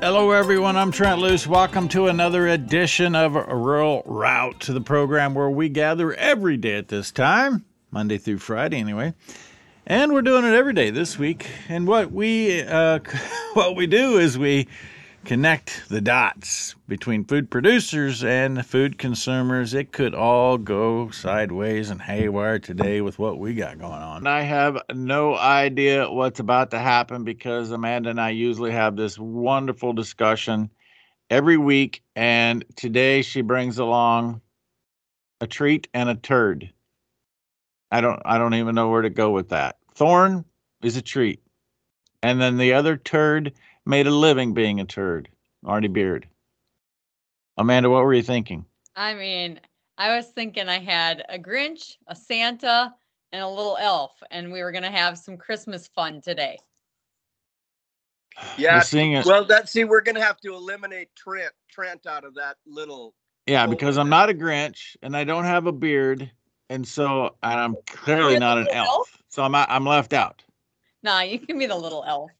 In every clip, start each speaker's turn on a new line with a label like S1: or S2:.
S1: Hello, everyone. I'm Trent Loos. Welcome to another edition of Rural Route to the program where we gather every day at this time, Monday through Friday, anyway. And we're doing it every day this week. And what we uh, what we do is we connect the dots between food producers and food consumers. It could all go sideways and haywire today with what we got going on. I have no idea what's about to happen because Amanda and I usually have this wonderful discussion every week. And today she brings along a treat and a turd. I don't I don't even know where to go with that. Thorn is a treat. And then the other turd made a living being a turd. Marty Beard. Amanda, what were you thinking?
S2: I mean, I was thinking I had a Grinch, a Santa, and a little elf, and we were gonna have some Christmas fun today.
S3: Yeah.
S1: It.
S3: Well, that see, we're gonna have to eliminate Trent Trent out of that little.
S1: Yeah, because I'm not a Grinch and I don't have a beard, and so and I'm clearly not an elf, elf, so I'm I'm left out.
S2: Nah, you can be the little elf.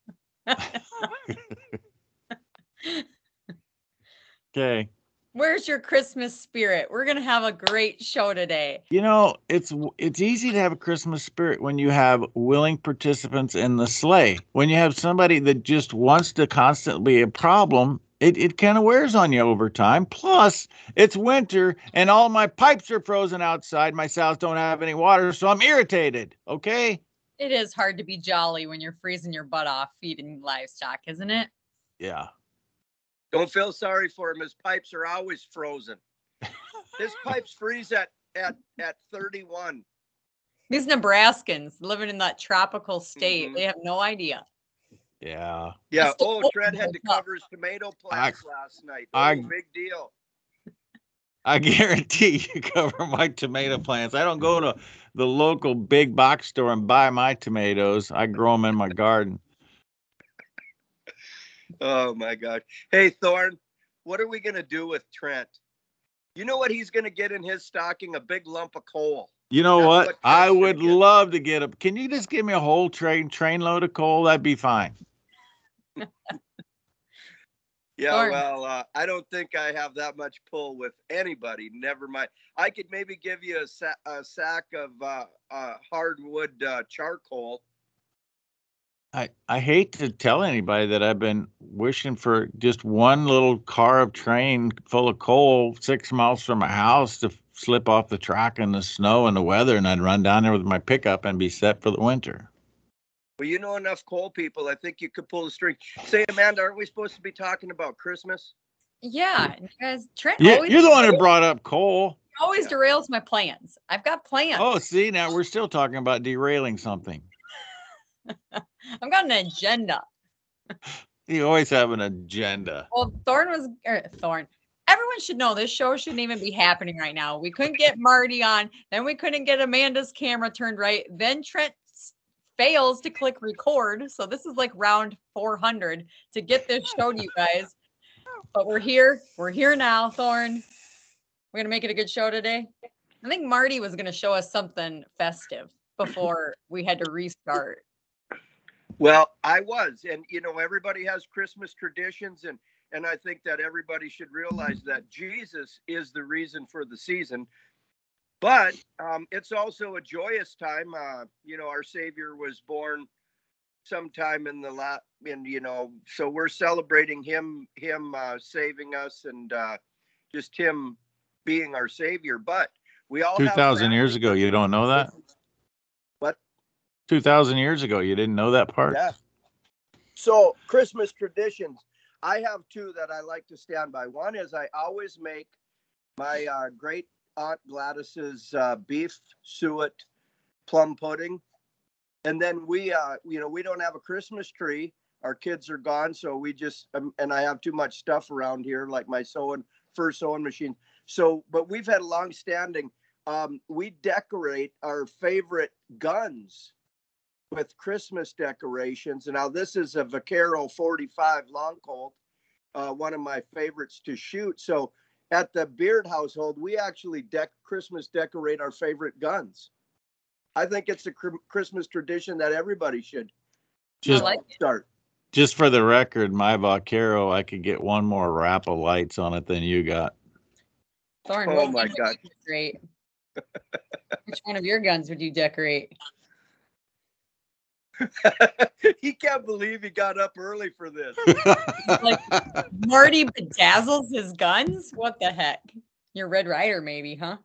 S1: Okay.
S2: Where's your Christmas spirit? We're gonna have a great show today.
S1: You know, it's it's easy to have a Christmas spirit when you have willing participants in the sleigh. When you have somebody that just wants to constantly be a problem, it, it kind of wears on you over time. Plus, it's winter and all my pipes are frozen outside. My sows don't have any water, so I'm irritated. Okay.
S2: It is hard to be jolly when you're freezing your butt off feeding livestock, isn't it?
S1: Yeah.
S3: Don't feel sorry for him. His pipes are always frozen. His pipes freeze at at at 31.
S2: These Nebraskans living in that tropical state, mm-hmm. they have no idea.
S1: Yeah.
S3: Yeah. Oh, Trent had to cover his tomato plants I, last night. Oh, I, big deal.
S1: I guarantee you cover my tomato plants. I don't go to the local big box store and buy my tomatoes. I grow them in my garden.
S3: Oh my God. Hey, Thorn, what are we going to do with Trent? You know what he's going to get in his stocking? A big lump of coal.
S1: You know what? what I would love to get a. Can you just give me a whole train train load of coal? That'd be fine.
S3: Yeah, Sorry. well, uh, I don't think I have that much pull with anybody. Never mind. I could maybe give you a, sa- a sack of uh, uh, hardwood uh, charcoal.
S1: I, I hate to tell anybody that I've been wishing for just one little car of train full of coal six miles from my house to slip off the track in the snow and the weather, and I'd run down there with my pickup and be set for the winter.
S3: Well, you know enough coal people. I think you could pull the string. Say, Amanda, aren't we supposed to be talking about Christmas?
S2: Yeah, because Trent.
S1: Yeah, you're the one who brought up coal.
S2: Always yeah. derails my plans. I've got plans.
S1: Oh, see, now we're still talking about derailing something.
S2: I've got an agenda.
S1: You always have an agenda.
S2: Well, Thorn was er, Thorn. Everyone should know this show shouldn't even be happening right now. We couldn't get Marty on, then we couldn't get Amanda's camera turned right. Then Trent fails to click record. So this is like round 400 to get this show to you guys. But we're here. We're here now, Thorn. We're going to make it a good show today. I think Marty was going to show us something festive before we had to restart.
S3: Well, I was. And, you know, everybody has Christmas traditions. And, and I think that everybody should realize that Jesus is the reason for the season but um, it's also a joyous time. Uh, you know, our Savior was born sometime in the last, and you know, so we're celebrating him, him uh, saving us, and uh, just him being our Savior. But we all
S1: two thousand years ago. You don't know that?
S3: What?
S1: Two thousand years ago, you didn't know that part.
S3: Yeah. So Christmas traditions. I have two that I like to stand by. One is I always make my uh, great Aunt Gladys's uh, beef suet plum pudding. And then we, uh, you know, we don't have a Christmas tree. Our kids are gone, so we just um, and I have too much stuff around here, like my sewing fur sewing machine. So, but we've had a long standing. Um, we decorate our favorite guns with Christmas decorations. Now this is a Vaquero 45 long Colt, uh, one of my favorites to shoot. So at the Beard household, we actually deck Christmas decorate our favorite guns. I think it's a cr- Christmas tradition that everybody should
S1: just like
S3: start.
S1: Just for the record, my Vaquero, I could get one more wrap of lights on it than you got.
S2: Thorn,
S3: Oh my God.
S2: great. Which one of your guns would you decorate?
S3: he can't believe he got up early for this.
S2: Like Marty bedazzles his guns? What the heck? Your Red Ryder, maybe, huh?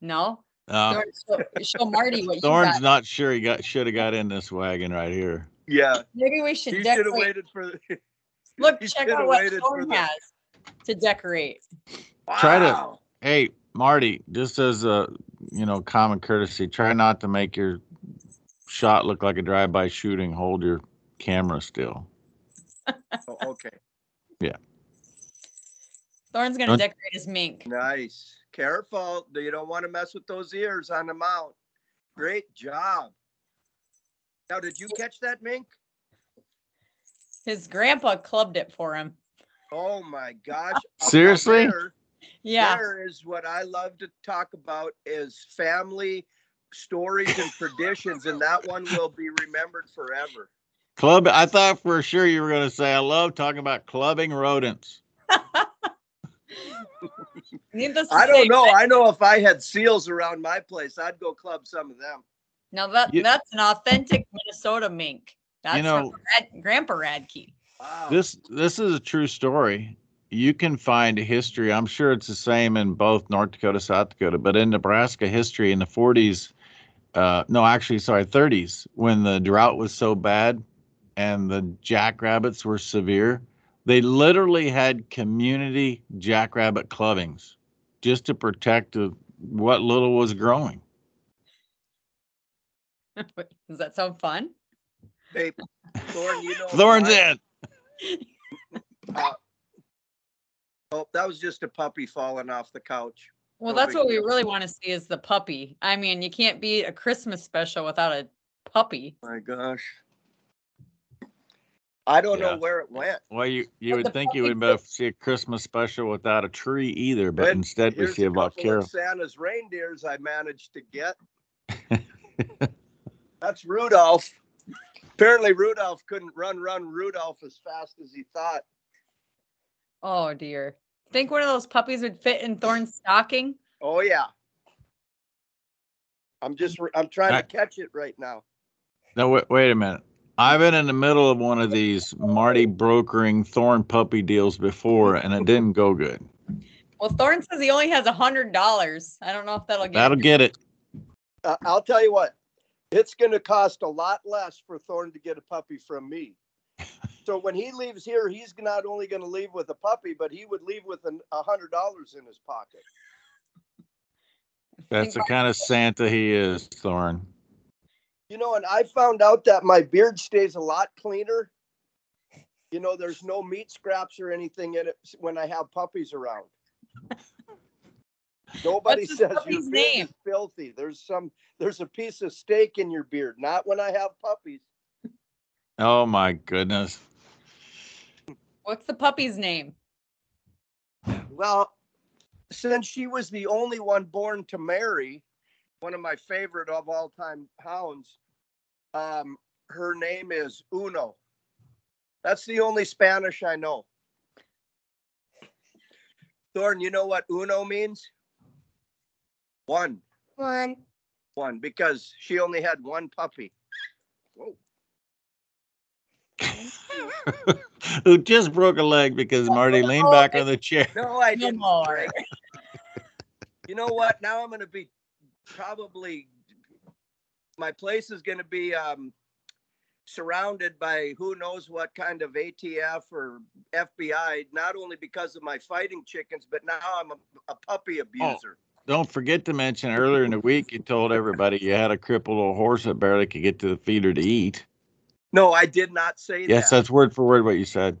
S2: No?
S1: Uh,
S2: Thorn, show, show Marty what you got.
S1: not sure he got should have got in this wagon right here.
S3: Yeah,
S2: Maybe we should
S3: he should have
S2: decorate.
S3: waited for. The,
S2: Look, check
S3: shoulda
S2: out what
S3: waited for
S2: Thorn
S3: the-
S2: has to decorate. Wow.
S1: Try to- Hey, Marty, just as a you know common courtesy, try not to make your shot look like a drive-by shooting. Hold your camera still.
S3: Oh, okay, yeah
S2: Thorn's gonna
S1: Don't-
S2: decorate his mink.
S3: nice. Careful, you don't want to mess with those ears on the mount. Great job. Now, did you catch that mink?
S2: His grandpa clubbed it for him.
S3: Oh my gosh! Up- up
S1: Seriously?
S3: there-
S2: Yeah.
S3: There is what I love to talk about is family stories and traditions, and that one will be remembered forever.
S1: Club. I thought for sure you were going to say I love talking about clubbing rodents.
S2: Needless
S3: I don't know. I know if I had seals around my place, I'd go club some of them.
S2: Now that
S1: You-
S2: that's an authentic Minnesota mink. That's
S1: know-
S2: from Rad, Grandpa Radke.
S3: Wow.
S1: This this is a true story. You can find history. I'm sure it's the same in both North Dakota, South Dakota, but in Nebraska history in the 40s, uh, no, actually, sorry, 30s, when the drought was so bad and the jackrabbits were severe, they literally had community jackrabbit clubbings just to protect the, what little was growing.
S2: Does that sound fun?
S3: Hey, Thorn, you know.
S1: Thorns
S3: my-
S1: in.
S3: uh, oh, that was just a puppy falling off the couch.
S2: Well, that's what we really want to see is the puppy. I mean, you can't be a Christmas special without a puppy.
S3: My gosh. I don't
S1: Yeah.
S3: know where it went.
S1: Well, you, you
S2: But
S1: would think you would better see a Christmas special without a tree either, but
S3: But
S1: instead we see a
S3: a couple
S1: vaquero.
S3: Santa's reindeers I managed to get. That's Rudolph. Apparently, Rudolph couldn't run, run Rudolph as fast as he thought.
S2: Oh dear. Think one of those puppies would fit in Thorn's stocking?
S3: Oh yeah. I'm just, I'm trying
S1: I-
S3: to catch it right now.
S1: No, wait, wait a minute. I've been in the middle of one of these Marty brokering thorn puppy deals before, and it didn't go good.
S2: Well, Thorn says he only has a hundred dollars. I don't know if that'll get.
S1: That'll get it.
S3: Uh, I'll tell you what, it's going to cost a lot less for Thorn to get a puppy from me. So when he leaves here, he's not only going to leave with a puppy, but he would leave with a hundred dollars in his pocket.
S1: That's the kind of Santa he is, Thorn.
S3: You know, and I found out that my beard stays a lot cleaner. You know, there's no meat scraps or anything in it when I have puppies around. Nobody says your
S2: puppy's
S3: beard
S2: name?
S3: is filthy. There's some there's a piece of steak in your beard. Not when I have puppies.
S1: Oh my goodness.
S2: What's the puppy's name?
S3: Well, since she was the only one born to marry, one of my favorite of all time hounds, um, her name is Uno. That's the only Spanish I know. Thorn, you know what Uno means? One,
S4: One.
S3: one, because she only had one puppy. Whoa.
S1: Who just broke a leg because Marty leaned back on the chair.
S3: No, I didn't.
S2: more.
S3: you know what? Now I'm going to be probably my place is going to be um, surrounded by who knows what kind of ATF or FBI. Not only because of my fighting chickens, but now I'm a, a puppy abuser.
S1: Don't forget to mention earlier in the week you told everybody you had a crippled little horse that barely could get to the feeder to eat.
S3: No, I did not say
S1: Yes,
S3: that.
S1: Yes, that's word for word what you said.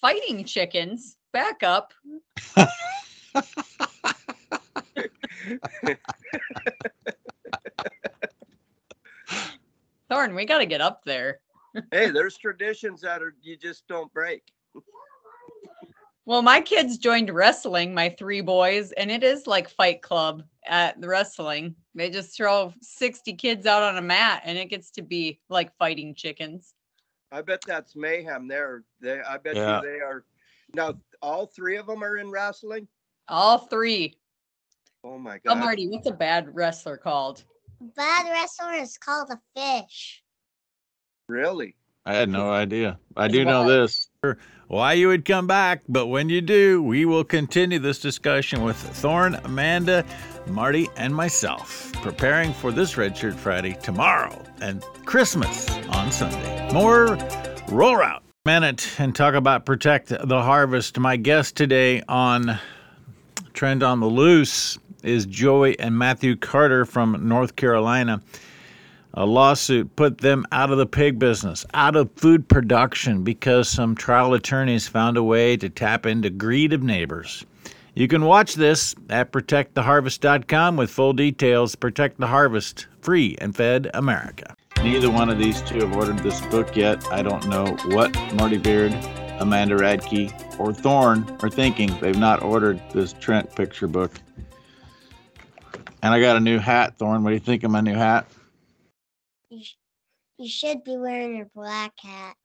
S2: Fighting chickens. Back up. Thorn, we got to get up there.
S3: hey, there's traditions that are you just don't break.
S2: Well, my kids joined wrestling, my three boys, and it is like Fight Club at the wrestling. They just throw 60 kids out on a mat and it gets to be like fighting chickens.
S3: I bet that's mayhem there. They, I bet
S1: Yeah.
S3: you they are. Now, all three of them are in wrestling.
S2: All three.
S3: Oh my God.
S2: Oh,
S3: god!
S2: Marty, what's a bad wrestler called?
S4: Bad wrestler is called a fish.
S3: Really?
S1: I had no idea. I do know this. Why you would come back, but when you do, we will continue this discussion with Thorn, Amanda, Marty, and myself, preparing for this Red Shirt Friday tomorrow and Christmas on Sunday. More roll out minute and talk about protect the harvest. My guest today on Trend on the Loose is Joey and Matthew Carter from North Carolina. A lawsuit put them out of the pig business, out of food production, because some trial attorneys found a way to tap into greed of neighbors. You can watch this at protecttheharvest.com with full details. Protect the Harvest, free and fed America. Neither one of these two have ordered this book yet. I don't know what Marty Beard, Amanda Radke, or Thorne are thinking. They've not ordered this Trent picture book. And I got a new hat, Thorne. What do you think of my new hat?
S4: You, should be wearing your black hat.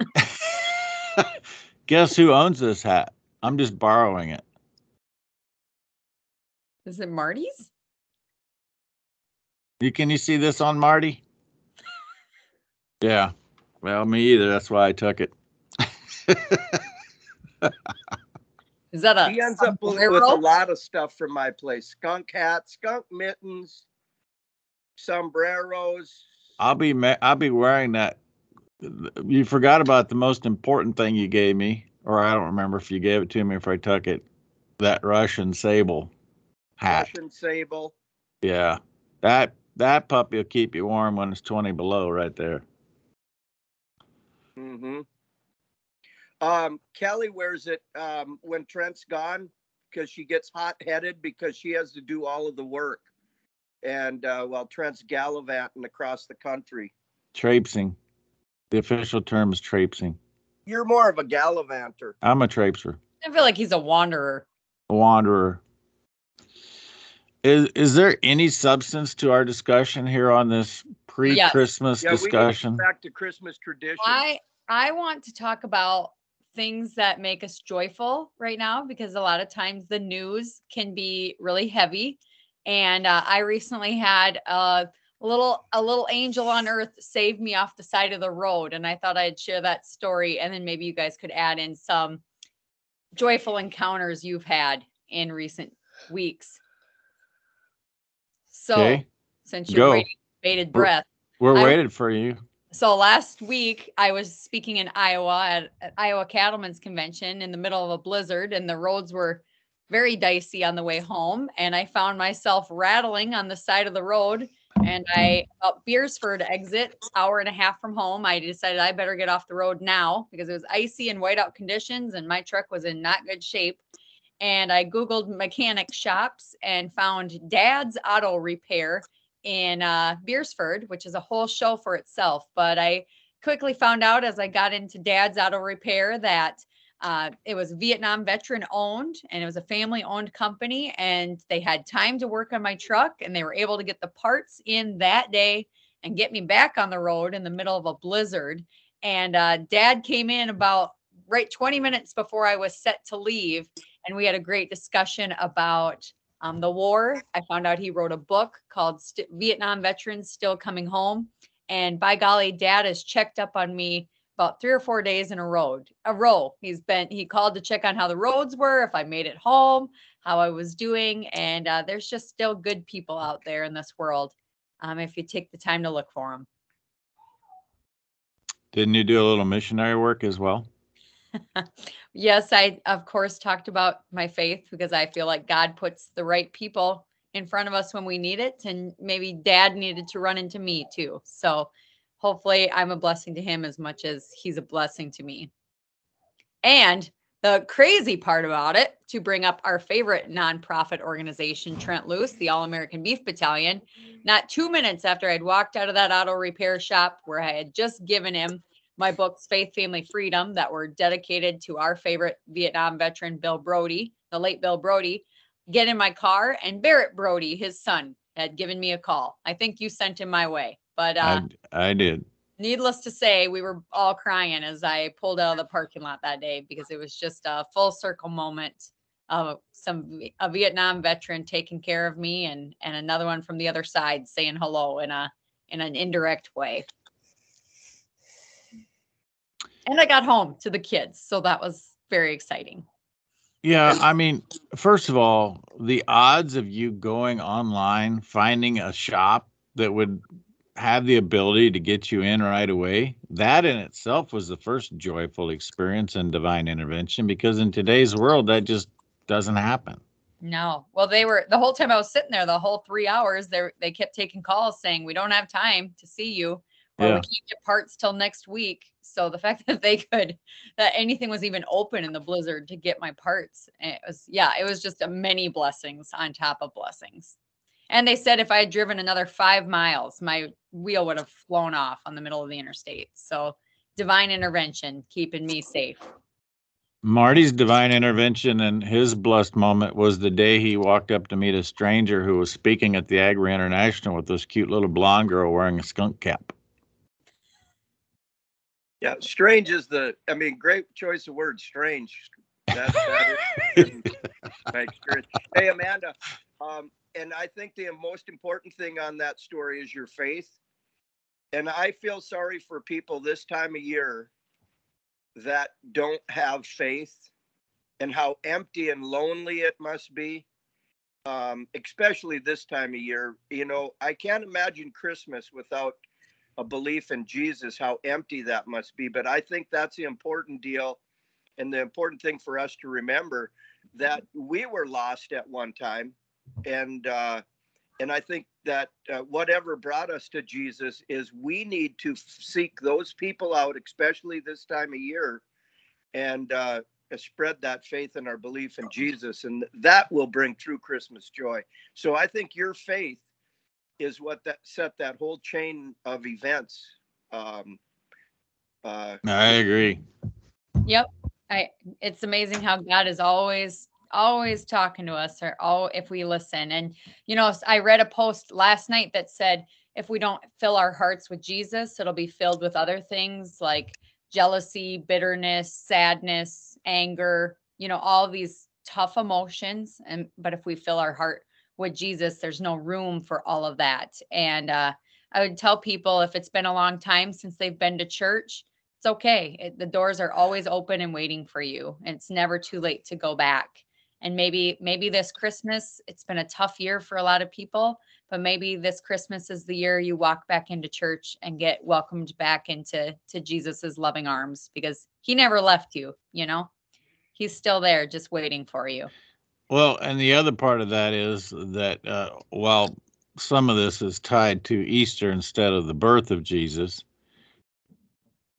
S1: Guess who owns this hat? I'm just borrowing it.
S2: Is it Marty's?
S1: You can you see this on Marty? Yeah. Well, me either. That's why I took it.
S2: Is that a
S3: He ends up with, with a lot of stuff from my place: skunk hats, skunk mittens, sombreros.
S1: I'll be ma- I'll be wearing that. You forgot about the most important thing you gave me, or I don't remember if you gave it to me if I took it. That Russian sable hat.
S3: Russian sable.
S1: Yeah. That that puppy will keep you warm when it's 20 below right there.
S3: Mm-hmm. Um, Kelly wears it um, when Trent's gone because she gets hot headed because she has to do all of the work. And uh, while Trent's gallivanting across the country,
S1: Traipsing. The official term is traipsing.
S3: you're more of a gallivanter.
S1: I'm a traipser.
S2: I feel like he's a wanderer.
S1: a wanderer. Is is there any substance to our discussion here on this pre-Christmas
S3: Yeah, we
S1: discussion?
S3: get back to Christmas tradition.
S2: I I want to talk about things that make us joyful right now because a lot of times the news can be really heavy. And uh, I recently had a little a little angel on earth save me off the side of the road, and I thought I'd share that story, and then maybe you guys could add in some joyful encounters you've had in recent weeks. So
S1: Okay,
S2: since you're waiting bated
S1: We're-
S2: breath.
S1: we're
S2: I-
S1: waited for you.
S2: So last week I was speaking in Iowa at, at Iowa Cattlemen's Convention in the middle of a blizzard, and the roads were very dicey on the way home. And I found myself rattling on the side of the road. And I up Beresford exit, hour and a half from home. I decided I better get off the road now because it was icy and whiteout conditions, and my truck was in not good shape. And I Googled mechanic shops and found Dad's Auto Repair in uh, Beresford, which is a whole show for itself. But I quickly found out as I got into Dad's Auto Repair that uh, it was Vietnam veteran owned and it was a family owned company. And they had time to work on my truck and they were able to get the parts in that day and get me back on the road in the middle of a blizzard. And uh, Dad came in about right 20 minutes before I was set to leave. And we had a great discussion about um, the war. I found out he wrote a book called St- Vietnam Veterans Still Coming Home. And by golly, dad has checked up on me about three or four days in a row. A row. He's been, he called to check on how the roads were, if I made it home, how I was doing. And uh, there's just still good people out there in this world um, if you take the time to look for them.
S1: Didn't you do a little missionary work as well?
S2: Yes, I of course talked about my faith because I feel like God puts the right people in front of us when we need it. And maybe dad needed to run into me too. So hopefully I'm a blessing to him as much as he's a blessing to me. And the crazy part about it, to bring up our favorite nonprofit organization, Trent Loos, the All American Beef Battalion, not two minutes after I'd walked out of that auto repair shop where I had just given him my books, Faith, Family, Freedom, that were dedicated to our favorite Vietnam veteran, Bill Broadie, the late Bill Broadie, get in my car. And Barrett Broadie, his son, had given me a call. I think you sent him my way. But uh,
S1: I I did.
S2: needless to say, we were all crying as I pulled out of the parking lot that day because it was just a full circle moment of some a Vietnam veteran taking care of me and and another one from the other side saying hello in a in an indirect way. And I got home to the kids, so that was very exciting.
S1: Yeah, I mean, first of all, the odds of you going online, finding a shop that would have the ability to get you in right away, that in itself was the first joyful experience in divine intervention because in today's world, that just doesn't happen.
S2: No. Well, they were the whole time I was sitting there, the whole three hours, they they kept taking calls saying, We don't have time to see you, or
S1: Yeah.
S2: we can't get parts till next week. So the fact that they could that anything was even open in the blizzard to get my parts, it was yeah, it was just a many blessings on top of blessings. And they said if I had driven another five miles, my wheel would have flown off on the middle of the interstate. So divine intervention keeping me safe.
S1: Marty's divine intervention and his blessed moment was the day he walked up to meet a stranger who was speaking at the Agri International with this cute little blonde girl wearing a skunk cap.
S3: Yeah, strange is the. I mean, great choice of words. Strange. That, that is my experience. Hey, Amanda. Um, and I think the most important thing on that story is your faith. And I feel sorry for people this time of year that don't have faith and how empty and lonely it must be. Um, especially this time of year. You know, I can't imagine Christmas without a belief in Jesus, how empty that must be. But I think that's the important deal and the important thing for us to remember that we were lost at one time. And, uh, and I think that uh, whatever brought us to Jesus is we need to f- seek those people out, especially this time of year, and uh, spread that faith and our belief in Jesus. And that will bring true Christmas joy. So I think your faith is what that set that whole chain of events. Um, uh,
S1: I agree.
S2: Yep. I it's amazing how God is always always talking to us or all if we listen. And you know, i read a post last night that said if we don't fill our hearts with Jesus, it'll be filled with other things like jealousy, bitterness, sadness, anger, you know, all these tough emotions and but if we fill our heart with Jesus, there's no room for all of that. And uh I would tell people if it's been a long time since they've been to church, it's okay. It, the doors are always open and waiting for you. And it's never too late to go back. And maybe, maybe this Christmas, it's been a tough year for a lot of people, but maybe this Christmas is the year you walk back into church and get welcomed back into to Jesus's loving arms because he never left you, you know? He's still there just waiting for you.
S1: Well, and the other part of that is that uh, while some of this is tied to Easter instead of the birth of Jesus,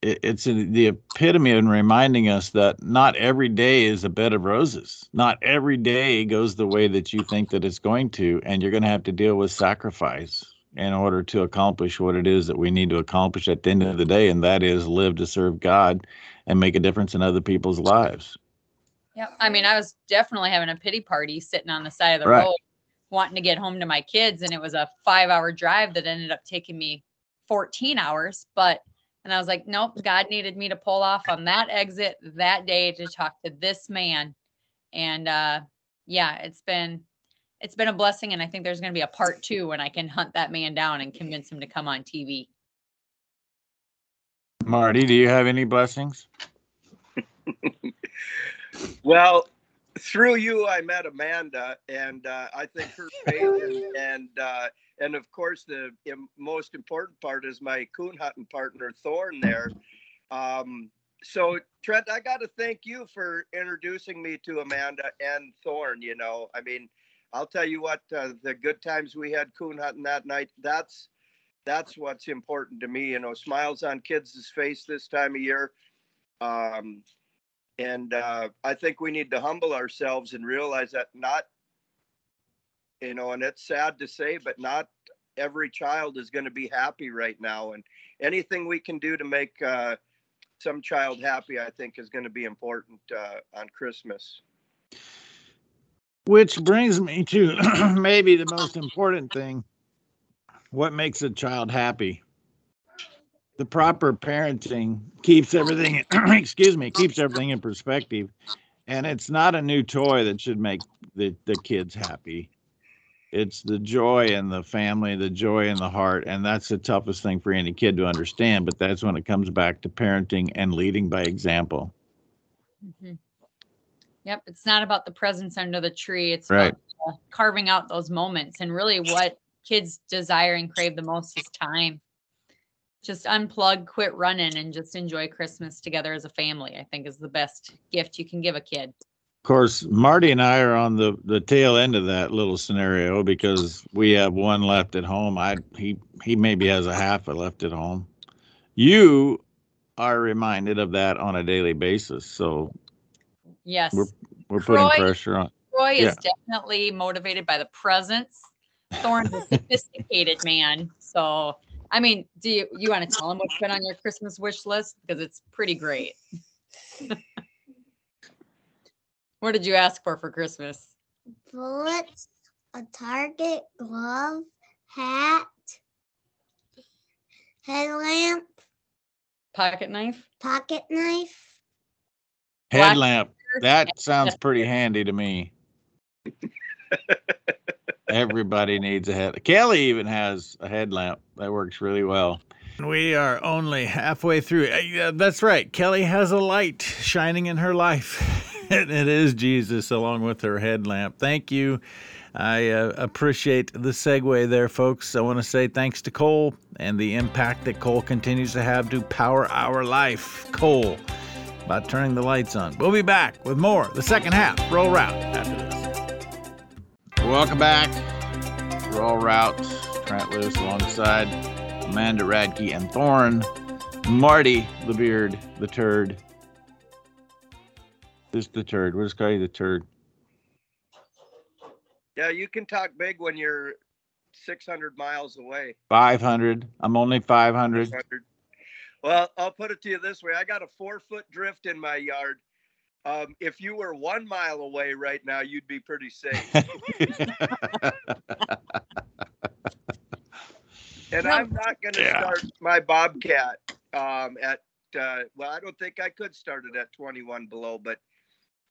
S1: it, it's the epitome in reminding us that not every day is a bed of roses. Not every day goes the way that you think that it's going to, and you're going to have to deal with sacrifice in order to accomplish what it is that we need to accomplish at the end of the day, and that is live to serve God and make a difference in other people's lives.
S2: Yeah. I mean, I was definitely having a pity party sitting on the side of the
S1: Right.
S2: road, wanting to get home to my kids. And it was a five hour drive that ended up taking me 14 hours. But, and I was like, nope, God needed me to pull off on that exit that day to talk to this man. And, uh, yeah, it's been, it's been a blessing. And I think there's going to be a part two when I can hunt that man down and convince him to come on TV.
S1: Marty, do you have any blessings?
S3: Well, through you, I met Amanda, and uh, I think her faith and and, uh, and of course the most important part is my coon hunting partner Thorn there. Um, so Trent, I got to thank you for introducing me to Amanda and Thorn. You know, I mean, I'll tell you what, uh, the good times we had coon hunting that night. That's that's what's important to me. You know, smiles on kids' face this time of year. Um, and uh, I think we need to humble ourselves and realize that not, you know, and it's sad to say, but not every child is going to be happy right now. And anything we can do to make uh, some child happy, I think, is going to be important uh, on Christmas.
S1: Which brings me to maybe the most important thing. What makes a child happy? the proper parenting keeps everything excuse me keeps everything in perspective and it's not a new toy that should make the, the kids happy it's the joy in the family the joy in the heart and that's the toughest thing for any kid to understand but that's when it comes back to parenting and leading by example
S2: Mhm. Yep, it's not about the presents under the tree. It's
S1: Right.
S2: about uh, carving out those moments. And really, what kids desire and crave the most is time. Just unplug, quit running, and just enjoy Christmas together as a family. I think is the best gift you can give a kid.
S1: Of course, Marty and I are on the, the tail end of that little scenario because we have one left at home. I he he maybe has a half a left at home. You are reminded of that on a daily basis, so
S2: Yes,
S1: we're we're
S2: putting
S1: pressure on.
S2: Troy
S1: yeah.
S2: is definitely motivated by the presents. Thorne's a sophisticated man. So, I mean, do you you want to tell him what's been on your Christmas wish list because it's pretty great. what did you ask for for Christmas?
S4: Bullets, a target, glove, hat, headlamp,
S2: Pocket knife?
S4: pocket knife.
S1: Headlamp. That sounds pretty handy to me. Everybody needs a head. Kelly even has a headlamp that works really well. We are only halfway through. Uh, That's right. Kelly has a light shining in her life. it is Jesus along with her headlamp. Thank you. I uh, appreciate the segue there, folks. I want to say thanks to coal and the impact that coal continues to have to power our life. Coal, about turning the lights on. We'll be back with more, the second half, Rural Route, after this. Welcome back. Rural Route, Trent Loos alongside Amanda Radke and Thorn. Marty, the beard, the turd. Just the turd. We'll just call you the turd.
S3: Yeah, you can talk big when you're 600 miles away.
S1: 500. I'm only 500.
S3: 600. Well, I'll put it to you this way: I got a four foot drift in my yard. Um, if you were one mile away right now, you'd be pretty safe. And I'm not going to
S1: Yeah.
S3: start my Bobcat um, at, uh, well, I don't think I could start it at 21 below, but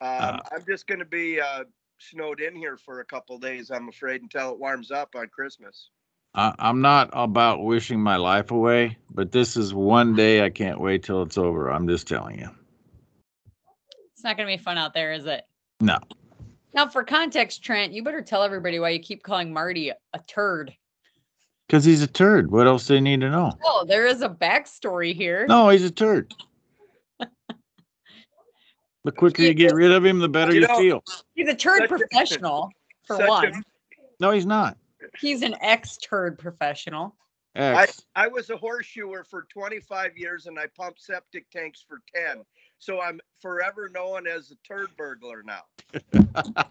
S3: um,
S1: Uh.
S3: I'm just going to be uh, snowed in here for a couple days, I'm afraid, until it warms up on Christmas.
S1: I, I'm not about wishing my life away, but this is one day I can't wait till it's over. I'm just telling you.
S2: It's not going to be fun out there, is it?
S1: No.
S2: Now, for context, Trent, you better tell everybody why you keep calling Marty a, a turd.
S1: Because he's a turd. What else do they need to know?
S2: Oh, there is a backstory here.
S1: No, he's a turd. The quicker you get rid of him, the better
S3: You
S1: you
S3: know-
S1: feel.
S2: He's a turd
S3: Such a-
S2: professional, for
S3: such a-
S2: one.
S1: No, he's not.
S2: He's an ex turd professional.
S1: I
S3: I was a horseshoer for 25 years and I pumped septic tanks for 10. So I'm forever known as a turd burglar now.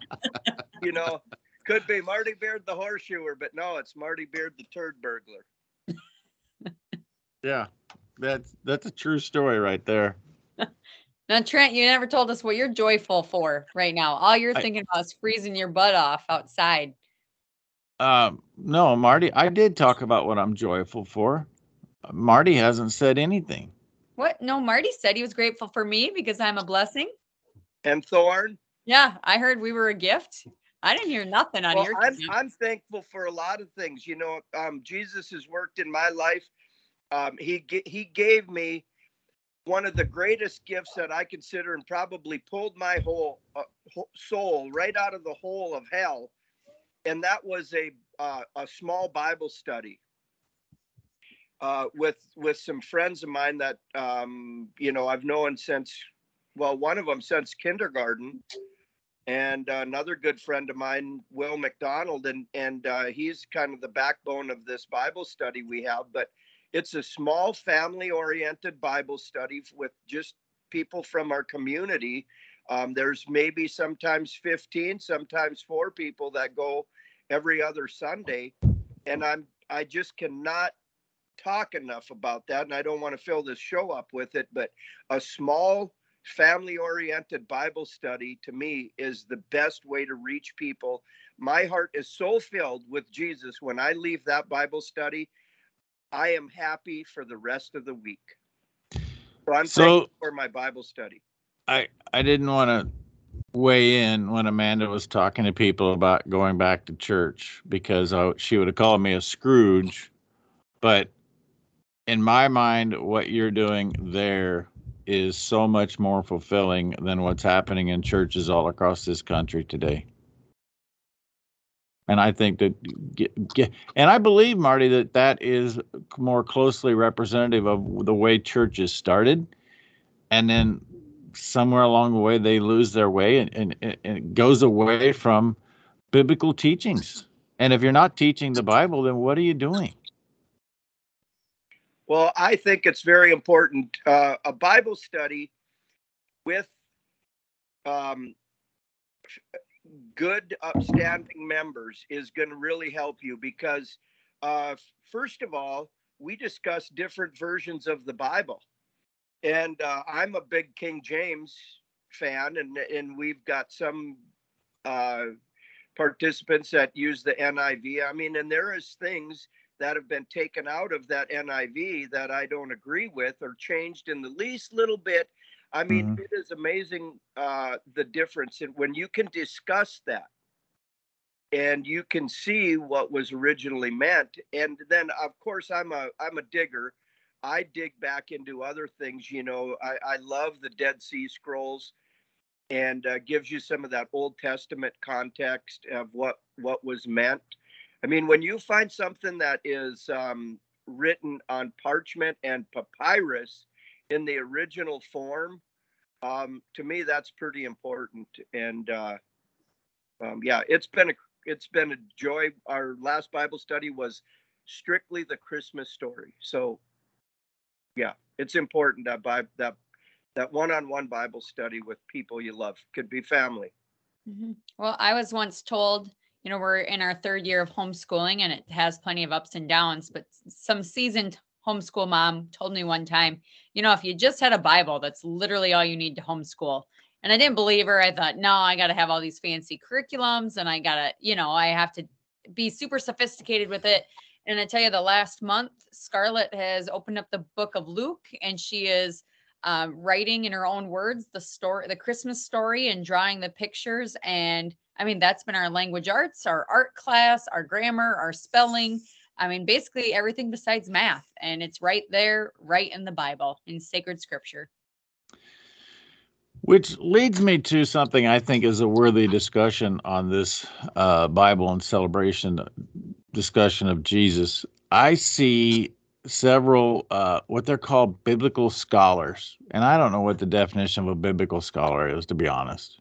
S3: you know, could be Marty Beard the horseshoer, but no, it's Marty Beard the turd burglar.
S1: yeah, that's that's a true story right there.
S2: Now, Trent, you never told us what you're joyful for right now. All you're
S1: I-
S2: thinking about is freezing your butt off outside.
S1: Um, no, Marty, I did talk about what I'm joyful for. Marty hasn't said anything.
S2: What? No, Marty said he was grateful for me because I'm a blessing.
S3: And Thorn,
S2: Yeah, I heard we were a gift. I didn't hear nothing on
S3: well,
S2: your
S3: I'm. I'm thankful for a lot of things. You know, um, Jesus has worked in my life. Um, he he gave me one of the greatest gifts that I consider, and probably pulled my whole uh, soul right out of the hole of hell, and that was a uh, a small Bible study uh, with with some friends of mine that um, you know I've known since well one of them since kindergarten. And another good friend of mine, Will McDonald, and and uh, he's kind of the backbone of this Bible study we have. But it's a small family-oriented Bible study with just people from our community. Um, there's maybe sometimes 15, sometimes four people that go every other Sunday, and I'm I just cannot talk enough about that, and I don't want to fill this show up with it, but a small family oriented Bible study to me is the best way to reach people. My heart is so filled with Jesus when I leave that Bible study. I am happy for the rest of the week. So I'm
S1: So-
S3: for my Bible study.
S1: I I didn't want to weigh in when Amanda was talking to people about going back to church because I, she would have called me a Scrooge, but in my mind, what you're doing there is so much more fulfilling than what's happening in churches all across this country today. And I think that, get, get, and I believe, Marty, that that is more closely representative of the way churches started. And then somewhere along the way, they lose their way and, and, and it goes away from biblical teachings. And if you're not teaching the Bible, then what are you doing?
S3: Well, I think it's very important. Uh, a Bible study with um, good, upstanding members is going to really help you because, uh, first of all, we discuss different versions of the Bible. And uh, I'm a big King James fan, and, and we've got some uh, participants that use the NIV. I mean, and there is things that have been taken out of that NIV that I don't agree with or changed in the least little bit. I mean,
S1: Mhm.
S3: it is amazing uh, the difference in when you can discuss that and you can see what was originally meant. And then, of course, I'm a I'm a digger. I dig back into other things. You know, I, I love the Dead Sea Scrolls and uh, gives you some of that Old Testament context of what what was meant. I mean, when you find something that is um, written on parchment and papyrus in the original form, um, to me that's pretty important. And uh, um, yeah, it's been a it's been a joy. Our last Bible study was strictly the Christmas story. So yeah, it's important that Bi- that that one-on-one Bible study with people you love could be family.
S2: Mhm. Well, I was once told, you know, we're in our third year of homeschooling and it has plenty of ups and downs, but some seasoned homeschool mom told me one time, you know, if you just had a Bible, that's literally all you need to homeschool. And I didn't believe her. I thought, no, I got to have all these fancy curriculums and I got to, you know, I have to be super sophisticated with it. And I tell you, the last month, Scarlett has opened up the book of Luke and she is um, writing in her own words the story, the Christmas story, and drawing the pictures. And I mean, that's been our language arts, our art class, our grammar, our spelling. I mean, basically everything besides math. And it's right there, right in the Bible, in sacred scripture.
S1: Which leads me to something I think is a worthy discussion on this uh, Bible and celebration discussion of Jesus. I see several uh, what they're called biblical scholars, and I don't know what the definition of a biblical scholar is, to be honest.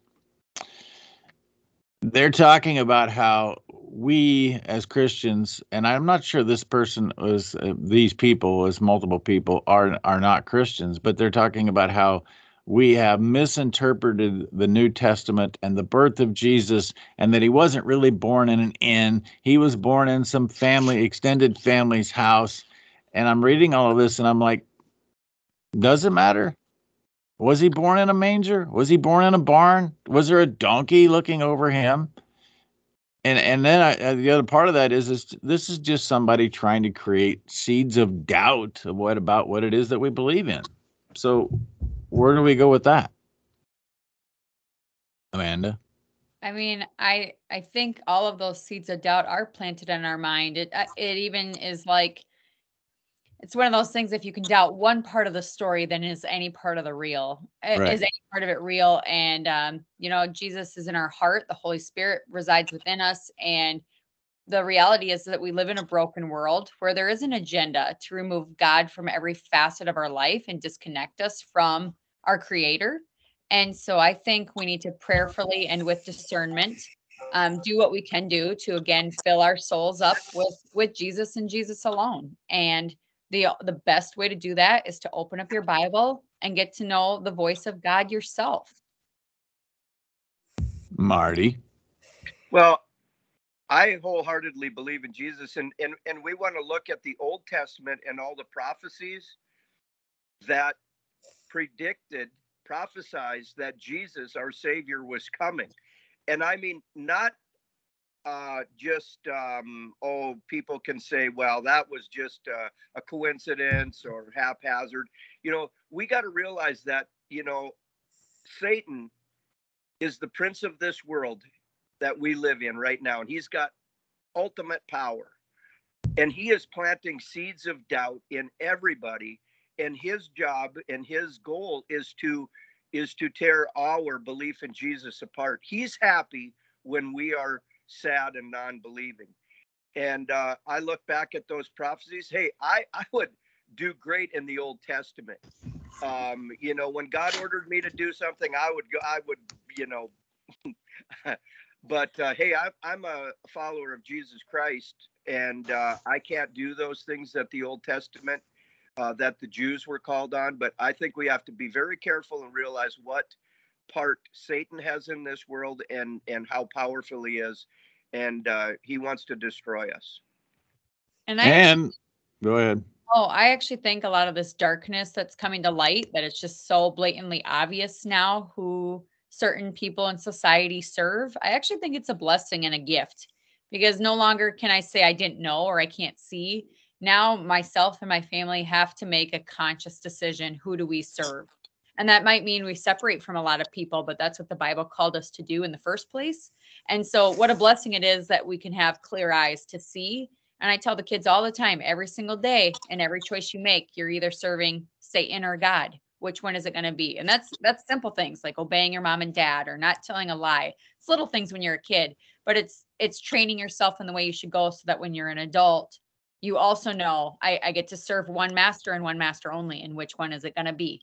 S1: They're talking about how we as Christians, and I'm not sure this person was uh, these people, as multiple people, are are not Christians, but they're talking about how we have misinterpreted the New Testament and the birth of Jesus, and that he wasn't really born in an inn. He was born in some family, extended family's house. And I'm reading all of this and I'm like, does it matter? Was he born in a manger? Was he born in a barn? Was there a donkey looking over him? And and then I, uh, the other part of that is, is this is just somebody trying to create seeds of doubt of what about what it is that we believe in. So where do we go with that? Amanda?
S2: I mean, I I think all of those seeds of doubt are planted in our mind. It uh, it even is like it's one of those things if you can doubt one part of the story then is any part of the real
S1: Right.
S2: is any part of it real. And um you know jesus is in our heart the holy spirit resides within us and the reality is that we live in a broken world where there is an agenda to remove god from every facet of our life and disconnect us from our creator. And so i think we need to prayerfully and with discernment um, do what we can do to again fill our souls up with with jesus and jesus alone. And the the best way to do that is to open up your bible and get to know the voice of god yourself.
S1: Marty?
S3: Well, I wholeheartedly believe in Jesus, and and and we want to look at the Old Testament and all the prophecies that predicted, prophesized that Jesus, our Savior, was coming, and I mean not uh, just um, oh, people can say, well, that was just a coincidence or haphazard. You know, we got to realize that you know, Satan is the prince of this world that we live in right now, and he's got ultimate power, and he is planting seeds of doubt in everybody. And his job and his goal is to is to tear our belief in Jesus apart. He's happy when we are sad and non-believing. And uh, I look back at those prophecies. Hey, I, I would do great in the Old Testament. Um, you know, when God ordered me to do something, I would go. I would, you know. but uh, hey, I, I'm a follower of Jesus Christ, and uh, I can't do those things that the Old Testament uh, that the Jews were called on. But I think we have to be very careful and realize what part Satan has in this world and and how powerful he is, and uh, he wants to destroy us.
S2: And I
S1: And go ahead.
S2: Oh, I actually think a lot of this darkness that's coming to light that it's just so blatantly obvious now who certain people in society serve. I actually think it's a blessing and a gift because no longer can I say I didn't know or I can't see. Now myself and my family have to make a conscious decision who do we serve? And that might mean we separate from a lot of people, but that's what the Bible called us to do in the first place. And so what a blessing it is that we can have clear eyes to see and I tell the kids all the time, every single day, and every choice you make, you're either serving Satan or God. Which one is it going to be? And that's that's simple things like obeying your mom and dad or not telling a lie. It's little things when you're a kid, but it's it's training yourself in the way you should go so that when you're an adult, you also know I, I get to serve one master and one master only. And which one is it going to be?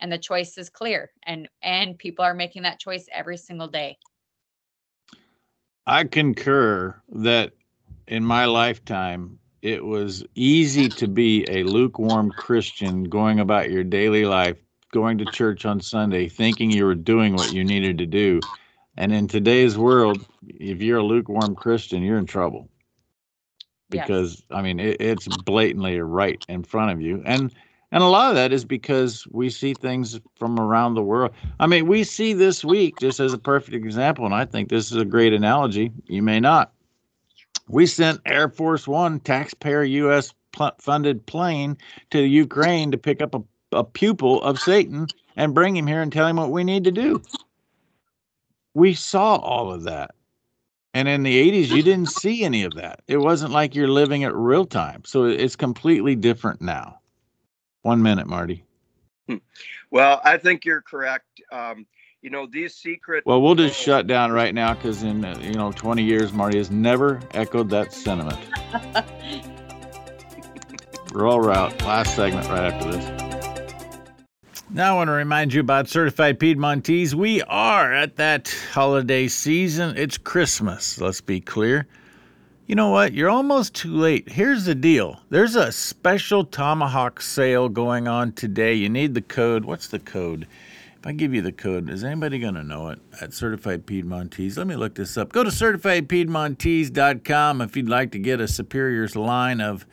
S2: And the choice is clear. And and people are making that choice every single day.
S1: I concur that in my lifetime, it was easy to be a lukewarm Christian going about your daily life, going to church on Sunday, thinking you were doing what you needed to do. And in today's world, if you're a lukewarm Christian, you're in trouble
S2: Yes.
S1: because I mean it, it's blatantly right in front of you, and and a lot of that is because we see things from around the world. I mean, we see this week just as a perfect example, and I think this is a great analogy. You may not. We sent Air Force One, taxpayer U.S. funded plane to Ukraine to pick up a, a pupil of Satan and bring him here and tell him what we need to do. We saw all of that. And in the 80s, you didn't see any of that. It wasn't like you're living it real time. So it's completely different now. One minute, Marty.
S3: Well, I think you're correct. Um, you know, these secret.
S1: Well, we'll just shut down right now because in uh, you know 20 years, Marty has never echoed that sentiment. Rural Route. Last segment right after this. Now, I want to remind you about Certified Piedmontese. We are at that holiday season. It's Christmas, let's be clear. You know what? You're almost too late. Here's the deal there's a special tomahawk sale going on today. You need the code. What's the code? If I give you the code, is anybody going to know it at Certified Piedmontese? Let me look this up. Go to certifiedpiedmontese.com if you'd like to get a Superior's line of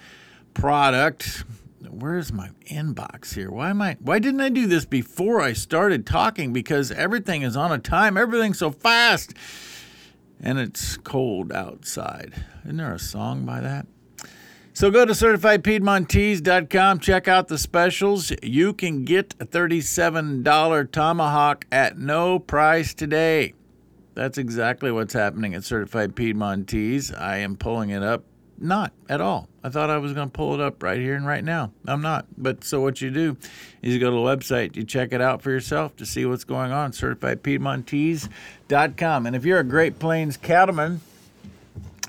S1: product. Where's my inbox here? Why am I why didn't I do this before I started talking? Because everything is on a time, everything's so fast. And it's cold outside. Isn't there a song by that? So go to certifiedpiedmontese.com, check out the specials. You can get a $37 tomahawk at no price today. That's exactly what's happening at Certified Piedmontese. I am pulling it up. Not at all. I thought I was going to pull it up right here and right now. I'm not. But so what you do is you go to the website, you check it out for yourself to see what's going on. CertifiedPiedmontese.com. And if you're a Great Plains cattleman,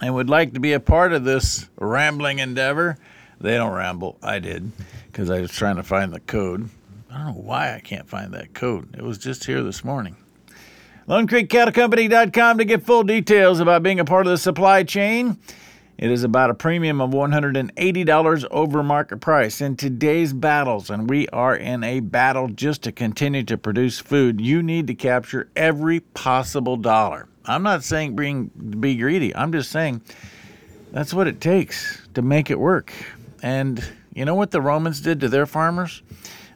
S1: and would like to be a part of this rambling endeavor, they don't ramble. I did because I was trying to find the code. I don't know why I can't find that code. It was just here this morning. LoneCreekCattleCompany.com to get full details about being a part of the supply chain. It is about a premium of $180 over market price. In today's battles, and we are in a battle just to continue to produce food, you need to capture every possible dollar. I'm not saying being be greedy. I'm just saying that's what it takes to make it work. And you know what the Romans did to their farmers?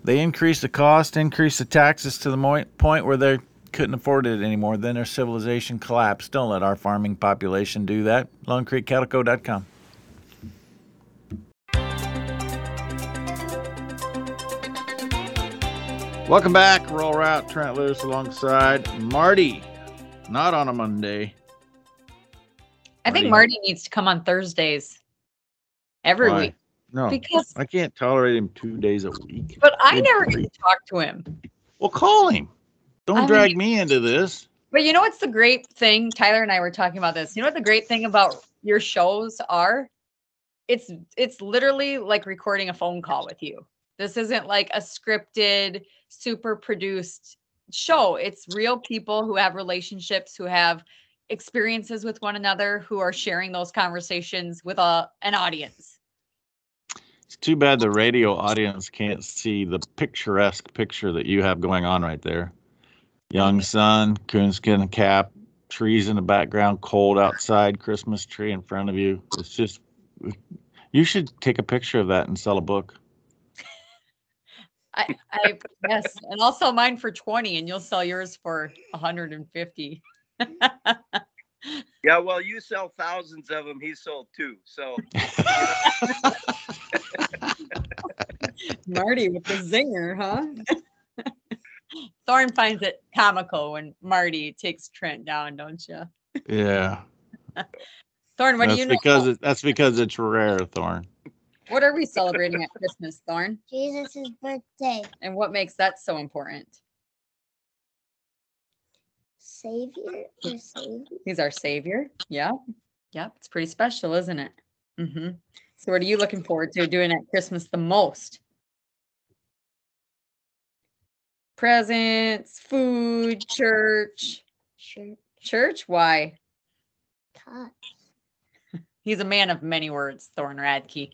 S1: They increased the cost, increased the taxes to the point where they couldn't afford it anymore. Then their civilization collapsed. Don't let our farming population do that. LoneCreekCattleCo.com. Welcome back. Rural Route Trent Loos alongside Marty. Not on a Monday.
S2: I think
S1: Marty.
S2: Marty needs to come on Thursdays every
S1: Why?
S2: week
S1: No,
S2: because,
S1: I can't tolerate him two days a week.
S2: but I never get to talk to him.
S1: Well, call him. Don't
S2: I
S1: drag
S2: mean-
S1: me into this.
S2: But you know what's the great thing? Tyler and I were talking about this. You know what the great thing about your shows are? It's it's literally like recording a phone call with you. This isn't like a scripted, super produced show. It's real people who have relationships, who have experiences with one another, who are sharing those conversations with a an audience.
S1: It's too bad the radio audience can't see the picturesque picture that you have going on right there. Young sun, coonskin cap, trees in the background, cold outside, Christmas tree in front of you. It's just, you should take a picture of that and sell a book.
S2: I, I yes, and I'll sell mine for 20 and you'll sell yours for 150.
S3: Yeah, well, you sell thousands of them. He sold two. So
S2: Marty with the zinger, huh? Thorn finds it comical when Marty takes Trent down, don't you?
S1: yeah.
S2: Thorn, what
S1: that's
S2: do you know?
S1: because it, that's because it's rare, Thorn.
S2: what are we celebrating at Christmas, Thorn?
S4: Jesus' birthday.
S2: And what makes that so important?
S4: Savior or Savior?
S2: He's our savior. Yeah. Yep. It's pretty special, isn't it? Mm-hmm. So what are you looking forward to doing at Christmas the most? Presents, food, church.
S4: Sure.
S2: Church? Why?
S4: Tots.
S2: He's a man of many words, Thorn Radke.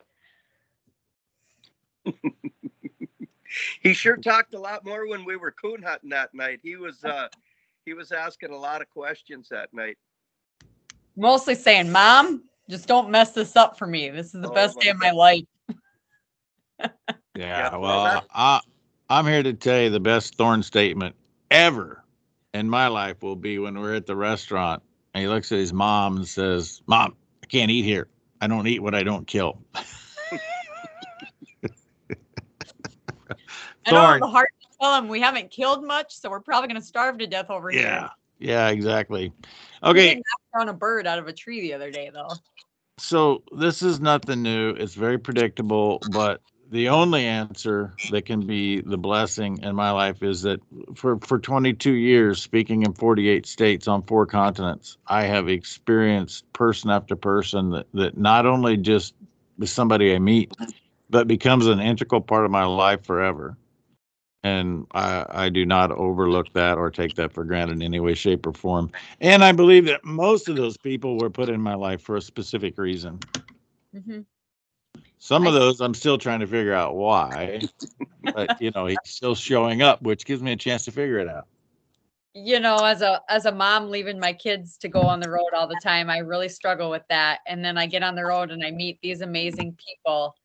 S3: he sure talked a lot more when we were coon hunting that night. He was uh he was asking a lot of questions that night.
S2: Mostly saying, Mom, just don't mess this up for me. This is the
S3: Oh
S2: best
S3: my
S2: day of my life.
S1: Yeah,
S3: Yeah, well,
S1: well, I, I'm here to tell you the best Thorn statement ever in my life will be when we're at the restaurant and he looks at his mom and says, Mom, I can't eat here. I don't eat what I don't kill.
S2: I know
S1: Thorn.
S2: the hard to tell him we haven't killed much, so we're probably gonna starve to death over
S1: Yeah.
S2: here.
S1: Yeah, Yeah,
S2: exactly.
S1: Okay,
S2: knock a bird out of a tree the other day, though.
S1: so this is nothing new. It's very predictable, but the only answer that can be the blessing in my life is that for for 22 years speaking in 48 states on four continents, I have experienced person after person that that not only just is somebody I meet, but becomes an integral part of my life forever. And I, I do not overlook that or take that for granted in any way, shape, or form. And I believe that most of those people were put in my life for a specific reason.
S2: hmm
S1: Some of those I'm still trying to figure out why, but you know, he's still showing up, which gives me a chance to figure it out.
S2: You know, as a as a mom leaving my kids to go on the road all the time, I really struggle with that. And then I get on the road and I meet these amazing people,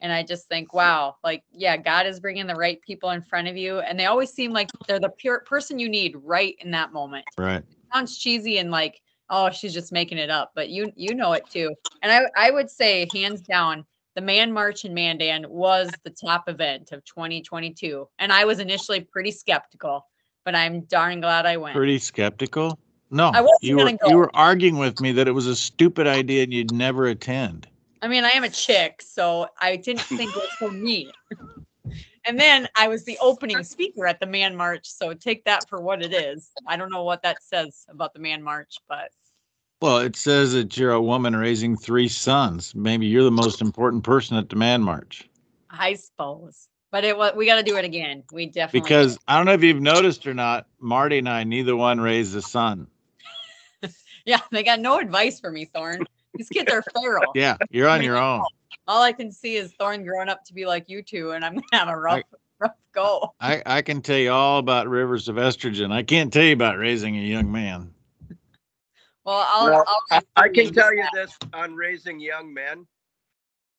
S2: and I just think, wow, like yeah, God is bringing the right people in front of you, and they always seem like they're the pure person you need right in that moment.
S1: Right.
S2: sounds cheesy and like oh she's just making it up but you you know it too and i i would say hands down the man march in mandan was the top event of 2022 and i was initially pretty skeptical but i'm darn glad i went
S1: Pretty skeptical. No, you were
S2: go.
S1: you were arguing with me that it was a stupid idea and you'd never attend.
S2: i mean i am a chick so i didn't think it was for me and then i was the opening speaker at the man march so take that for what it is i don't know what that says about the man march but
S1: Well, it says that you're a woman raising three sons. Maybe you're the most important person at the Man March.
S2: i suppose but it was we got to do it again we definitely
S1: Because I don't know if you've noticed or not, Marty and I, neither one raised a son.
S2: Yeah, they got no advice for me, Thorn. These kids are feral.
S1: Yeah, you're on your own.
S2: All I can see is Thorn growing up to be like you two, and I'm gonna have a rough, rough go.
S1: I, I can tell you all about rivers of estrogen. I can't tell you about raising a young man.
S2: Well, I'll,
S3: Well,
S2: I'll
S3: I, can tell you this on raising young men.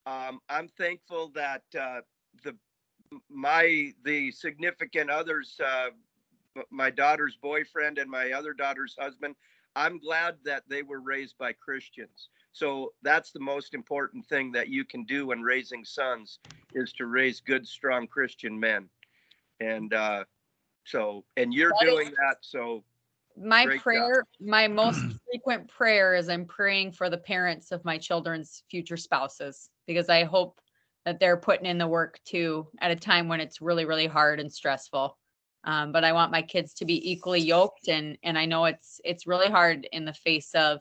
S3: Um, I'm thankful that uh, the my the significant others uh, my daughter's boyfriend and my other daughter's husband. I'm glad that they were raised by Christians. So that's the most important thing that you can do when raising sons is to raise good, strong Christian men. And uh, so, and you're
S2: That is-
S3: doing that. So
S2: My
S3: Great job.
S2: prayer, my most frequent prayer is I'm praying for the parents of my children's future spouses because I hope that they're putting in the work too at a time when it's really, really hard and stressful. Um, but I want my kids to be equally yoked and and I know it's it's really hard in the face of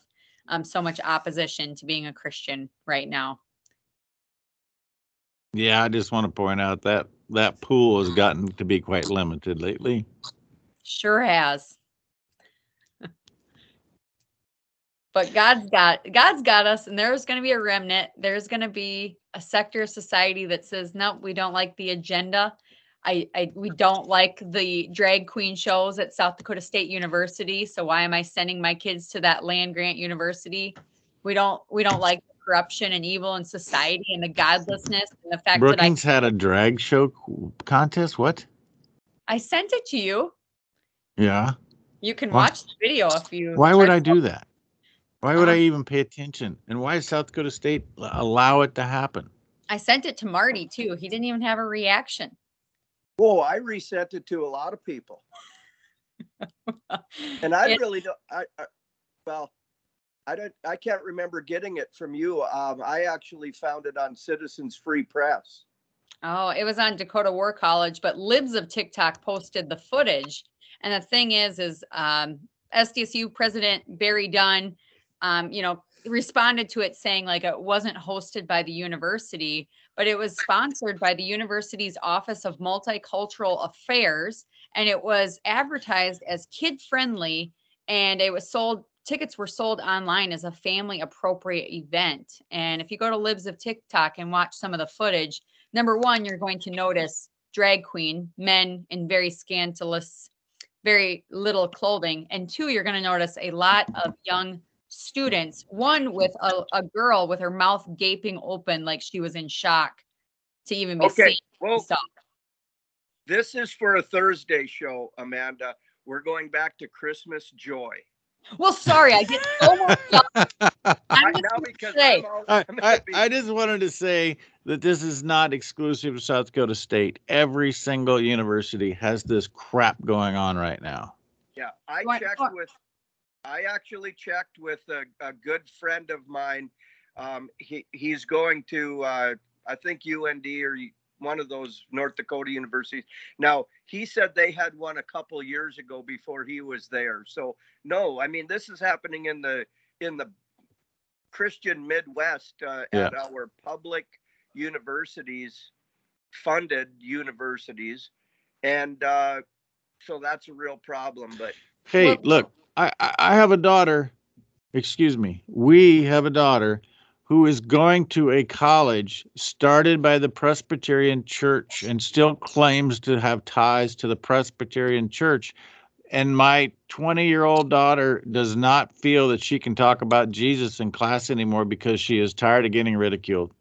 S2: um, so much opposition to being a Christian right now.
S1: Yeah, I just want to point out that that pool has gotten to be quite limited lately.
S2: Sure has. But God's got God's got us, and there's going to be a remnant. There's going to be a sector of society that says, "No, we don't like the agenda. I, I we don't like the drag queen shows at South Dakota State University. So why am I sending my kids to that land grant university? We don't we don't like the corruption and evil in society and the godlessness and the fact that I
S1: Brookings had a drag show contest. What?
S2: I sent it to you.
S1: Yeah.
S2: You can
S1: Why-
S2: watch the video if you.
S1: Why would I do that? Why would I
S2: Um,
S1: even pay attention? And why does South Dakota State allow it to happen?
S2: I sent it to Marty too. He didn't even have a reaction.
S3: whoa, I resent it to a lot of people. And I
S2: It-
S3: really don't. I, I well, I don't. I can't remember getting it from you. Um, I actually found it on Citizens Free Press.
S2: Oh, it was on Dakota War College, but Libs of TikTok posted the footage. And the thing is, is um, SDSU President Barry Dunn, um, you know, responded to it saying like it wasn't hosted by the university, but it was sponsored by the university's Office of Multicultural Affairs, and it was advertised as kid friendly, and it was sold. Tickets were sold online as a family appropriate event. And if you go to Libs of TikTok and watch some of the footage, number one, you're going to notice drag queen men in very scandalous, very little clothing. And two, you're going to notice a lot of young students, one with a, a girl with her mouth gaping open like she was in shock to even be
S3: Okay,
S2: seen.
S3: well,
S2: and stuff.
S3: this is for a Thursday show, Amanda. We're going back to Christmas joy.
S2: Well, sorry, I get so worked up.
S3: I
S2: I'm just
S3: know
S2: gonna
S3: because
S2: say,
S3: I'm all-
S1: I,
S3: I'm
S1: I,
S3: gonna be-
S1: I just wanted to say that this is not exclusive to South Dakota State. Every single university has this crap going on right now.
S3: Yeah, I checked with, I actually checked with a, a good friend of mine. Um, he, he's going to, uh, I think UND or one of those North Dakota universities. Now, he said they had one a couple years ago before he was there. So, no, I mean, this is happening in the, in the Christian Midwest uh,
S1: Yeah.
S3: at our public universities, funded universities. And uh, so that's a real problem. But
S1: Hey,
S2: Well-
S1: look, I, I have a daughter. Excuse me. We have a daughter who is going to a college started by the Presbyterian Church and still claims to have ties to the Presbyterian Church. And my 20 year old daughter does not feel that she can talk about Jesus in class anymore because she is tired of getting ridiculed.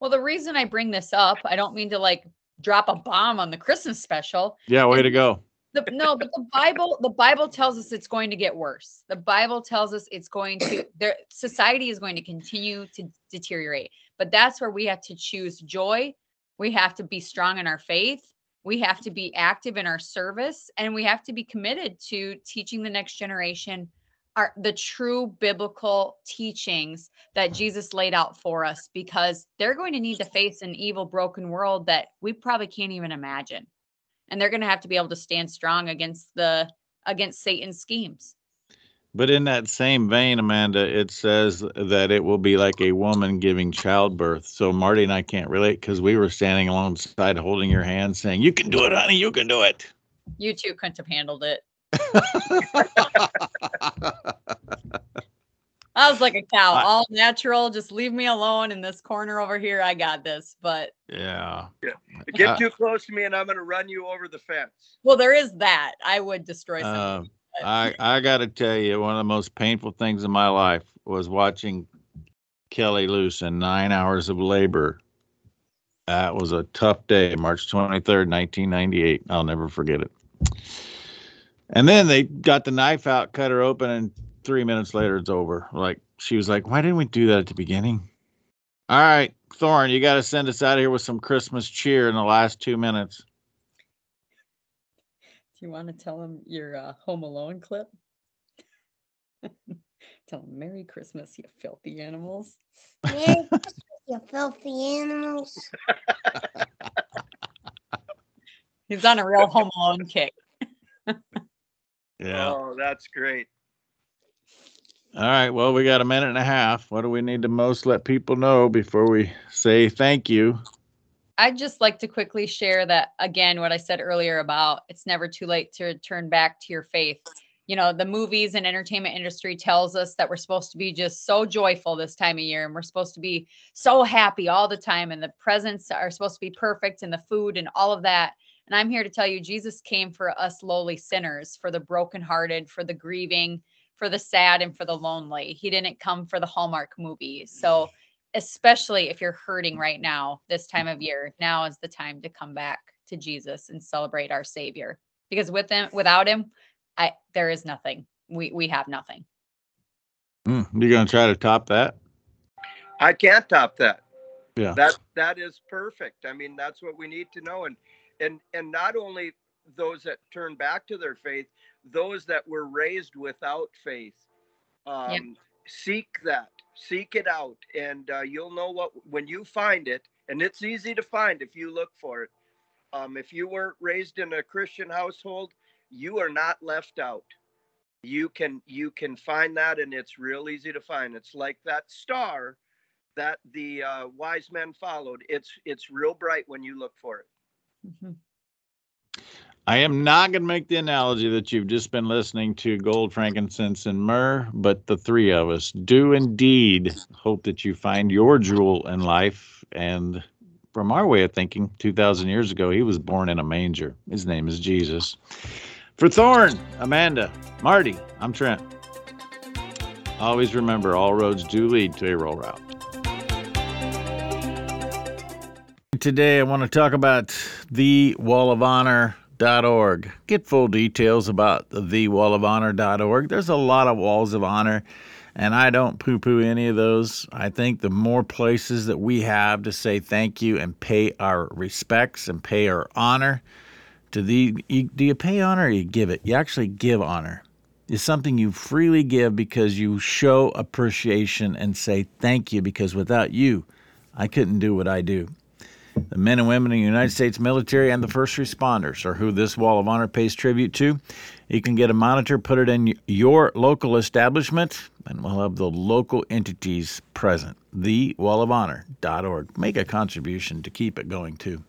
S2: Well, the reason I bring this up, I don't mean to like drop a bomb on the Christmas special.
S1: Yeah, way to go.
S2: The, no, but the Bible, the Bible tells us it's going to get worse. The Bible tells us it's going to, their society is going to continue to deteriorate. But that's where we have to choose joy. We have to be strong in our faith. We have to be active in our service, and we have to be committed to teaching the next generation our the true biblical teachings that Jesus laid out for us because they're going to need to face an evil broken world that we probably can't even imagine and they're going to have to be able to stand strong against the against Satan's schemes.
S1: But in that same vein, Amanda, it says that it will be like a woman giving childbirth. So Marty and I can't relate because we were standing alongside holding your hand saying, You can do it, honey, you can do it.
S2: You two couldn't have handled it. I was like a cow,
S1: I-
S2: all natural. Just leave me alone in this corner over here. I got this. But
S1: yeah. yeah.
S3: get
S1: Uh,
S3: too close to me and I'm going to run you over the fence.
S2: well, there is that. I would destroy
S1: Uh,
S2: something.
S1: I I got to tell you, one of the most painful things in my life was watching Kelly Loos in nine hours of labor. That was a tough day, March 23rd, 1998. I'll never forget it. And then they got the knife out, cut her open, and three minutes later it's over. Like she was like, "Why didn't we do that at the beginning?" All right, Thorn, you got to send us out of here with some Christmas cheer in the last two minutes.
S2: Do you want to tell them your uh, Home Alone clip? tell them Merry Christmas, you filthy animals.
S4: Merry Christmas, you filthy animals.
S2: He's on a real Home Alone kick.
S1: Yeah.
S3: Oh, that's great.
S1: All right. Well, we got a minute and a half. What do we need to most let people know before we say thank you?
S2: I'd just like to quickly share that again, what I said earlier about it's never too late to turn back to your faith. You know, the movies and entertainment industry tells us that we're supposed to be just so joyful this time of year and we're supposed to be so happy all the time and the presents are supposed to be perfect and the food and all of that. And I'm here to tell you, Jesus came for us lowly sinners, for the brokenhearted, for the grieving, for the sad, and for the lonely. He didn't come for the Hallmark movie. So, especially if you're hurting right now, this time of year, now is the time to come back to Jesus and celebrate our Savior. Because with him, without him, I there is nothing. We we have nothing.
S1: Mm, you gonna try to top that?
S3: I can't top that.
S1: Yeah.
S3: That that is perfect. I mean, that's what we need to know. And and and not only those that turn back to their faith, those that were raised without faith. Um,
S2: Yep.
S3: Seek that, seek it out, and uh, you'll know what when you find it. And it's easy to find if you look for it. Um, if you were raised in a Christian household, you are not left out. You can you can find that, and it's real easy to find. It's like that star that the uh, wise men followed. It's it's real bright when you look for it.
S2: Mhm.
S1: I am not going to make the analogy that you've just been listening to gold, frankincense, and myrrh, but the three of us do indeed hope that you find your jewel in life. And from our way of thinking, 2,000 years ago, he was born in a manger. His name is Jesus. For Thorn, Amanda, Marty, I'm Trent. Always remember all roads do lead to a Rural Route. Today, I want to talk about thewallofhonor.org. Get full details about the Wall of thewallofhonor.org. There's a lot of walls of honor, and I don't poo poo any of those. I think the more places that we have to say thank you and pay our respects and pay our honor to the, you, do you pay honor or you give it? You actually give honor. It's something you freely give because you show appreciation and say thank you because without you, I couldn't do what I do. The men and women in the United States military and the first responders are who this Wall of Honor pays tribute to. You can get a monitor, put it in your local establishment, and we'll have the local entities present. TheWallofHonor.org. Make a contribution to keep it going, too.